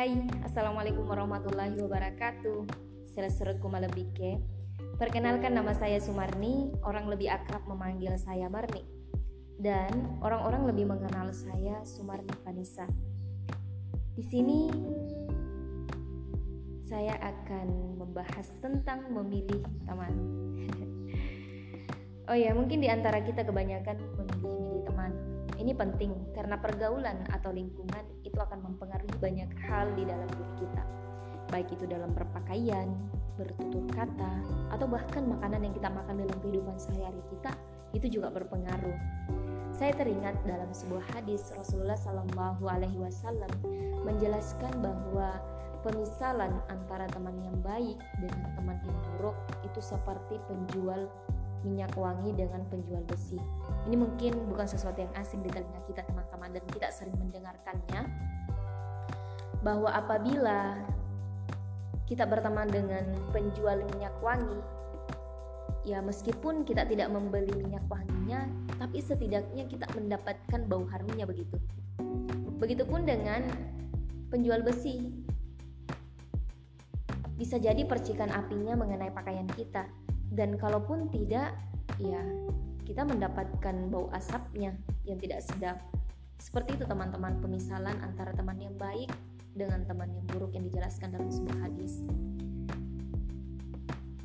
Hai, Assalamualaikum warahmatullahi wabarakatuh. Selaserku malebike Perkenalkan nama saya Sumarni. Orang lebih akrab memanggil saya Marni. Dan orang-orang lebih mengenal saya Sumarni Vanessa. Di sini saya akan membahas tentang memilih teman. Oh ya, mungkin di antara kita kebanyakan ini penting karena pergaulan atau lingkungan itu akan mempengaruhi banyak hal di dalam diri kita. Baik itu dalam berpakaian, bertutur kata, atau bahkan makanan yang kita makan dalam kehidupan sehari-hari kita itu juga berpengaruh. Saya teringat dalam sebuah hadis Rasulullah Shallallahu Alaihi Wasallam menjelaskan bahwa pemisalan antara teman yang baik dengan teman yang buruk itu seperti penjual minyak wangi dengan penjual besi. Ini mungkin bukan sesuatu yang asing di telinga kita teman-teman dan kita sering mendengarkannya bahwa apabila kita berteman dengan penjual minyak wangi ya meskipun kita tidak membeli minyak wanginya tapi setidaknya kita mendapatkan bau harumnya begitu. Begitupun dengan penjual besi. Bisa jadi percikan apinya mengenai pakaian kita dan kalaupun tidak ya kita mendapatkan bau asapnya yang tidak sedap. Seperti itu teman-teman pemisalan antara teman yang baik dengan teman yang buruk yang dijelaskan dalam sebuah hadis.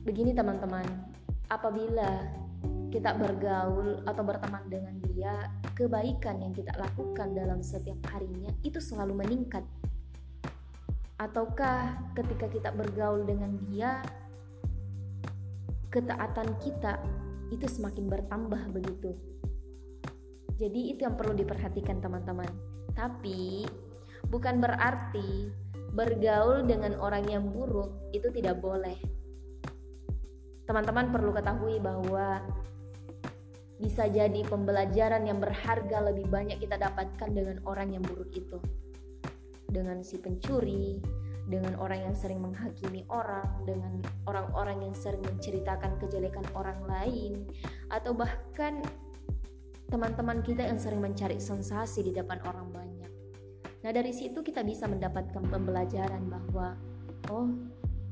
Begini teman-teman apabila kita bergaul atau berteman dengan dia kebaikan yang kita lakukan dalam setiap harinya itu selalu meningkat. Ataukah ketika kita bergaul dengan dia ketaatan kita itu semakin bertambah begitu. Jadi itu yang perlu diperhatikan teman-teman. Tapi bukan berarti bergaul dengan orang yang buruk itu tidak boleh. Teman-teman perlu ketahui bahwa bisa jadi pembelajaran yang berharga lebih banyak kita dapatkan dengan orang yang buruk itu. Dengan si pencuri, dengan orang yang sering menghakimi orang, dengan orang-orang yang sering menceritakan kejelekan orang lain, atau bahkan teman-teman kita yang sering mencari sensasi di depan orang banyak. Nah, dari situ kita bisa mendapatkan pembelajaran bahwa, oh,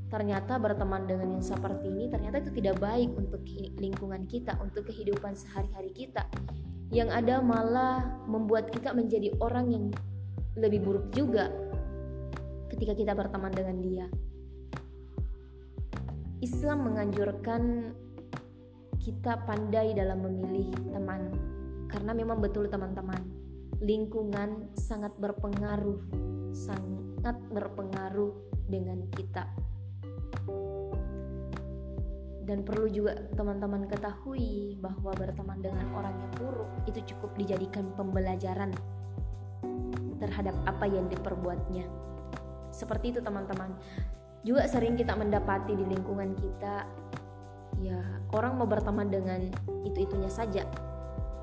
ternyata berteman dengan yang seperti ini ternyata itu tidak baik untuk lingkungan kita, untuk kehidupan sehari-hari kita. Yang ada malah membuat kita menjadi orang yang lebih buruk juga ketika kita berteman dengan dia. Islam menganjurkan kita pandai dalam memilih teman karena memang betul teman-teman lingkungan sangat berpengaruh sangat berpengaruh dengan kita dan perlu juga teman-teman ketahui bahwa berteman dengan orang yang buruk itu cukup dijadikan pembelajaran terhadap apa yang diperbuatnya seperti itu teman-teman. Juga sering kita mendapati di lingkungan kita ya orang mau berteman dengan itu-itunya saja.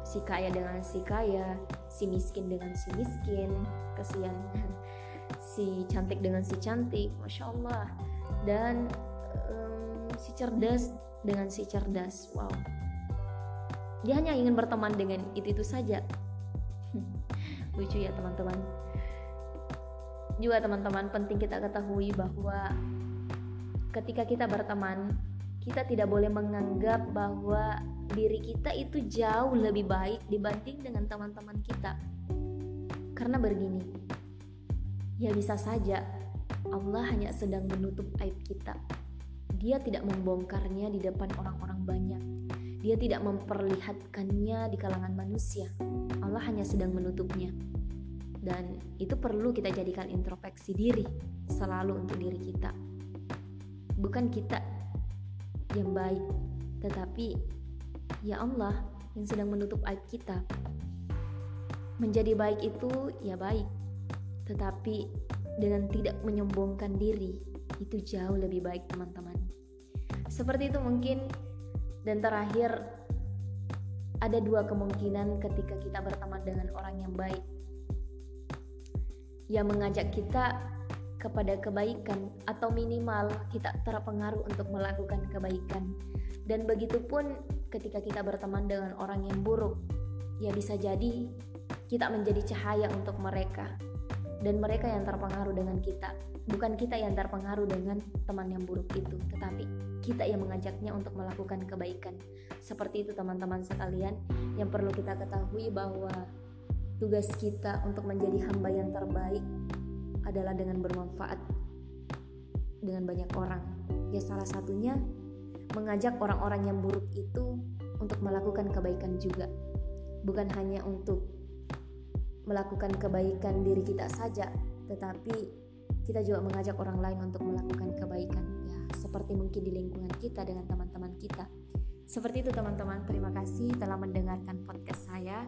Si kaya dengan si kaya si miskin dengan si miskin kasihan si cantik dengan si cantik masya Allah. Dan um, si cerdas dengan si cerdas wow. Dia hanya ingin berteman dengan itu itu saja. Lucu ya teman-teman juga teman-teman penting kita ketahui bahwa ketika kita berteman kita tidak boleh menganggap bahwa diri kita itu jauh lebih baik dibanding dengan teman-teman kita. Karena begini ya bisa saja Allah hanya sedang menutup aib kita. Dia tidak membongkarnya di depan orang-orang banyak. Dia tidak memperlihatkannya di kalangan manusia. Allah hanya sedang menutupnya dan itu perlu kita jadikan introspeksi diri selalu untuk diri kita. Bukan kita yang baik tetapi ya Allah yang sedang menutup aib kita. Menjadi baik itu ya baik tetapi dengan tidak menyombongkan diri itu jauh lebih baik teman-teman. Seperti itu mungkin. Dan terakhir ada dua kemungkinan ketika kita berteman dengan orang yang baik yang mengajak kita kepada kebaikan atau minimal kita terpengaruh untuk melakukan kebaikan. Dan begitu pun ketika kita berteman dengan orang yang buruk, ya bisa jadi kita menjadi cahaya untuk mereka. dan mereka yang terpengaruh dengan kita bukan kita yang terpengaruh dengan teman yang buruk itu tetapi kita yang mengajaknya untuk melakukan kebaikan seperti itu teman-teman sekalian yang perlu kita ketahui bahwa tugas kita untuk menjadi hamba yang terbaik adalah dengan bermanfaat dengan banyak orang ya salah satunya mengajak orang-orang yang buruk itu untuk melakukan kebaikan juga bukan hanya untuk melakukan kebaikan diri kita saja, tetapi kita juga mengajak orang lain untuk melakukan kebaikan ya seperti mungkin di lingkungan kita dengan teman-teman kita. Seperti itu teman-teman, terima kasih telah mendengarkan podcast saya.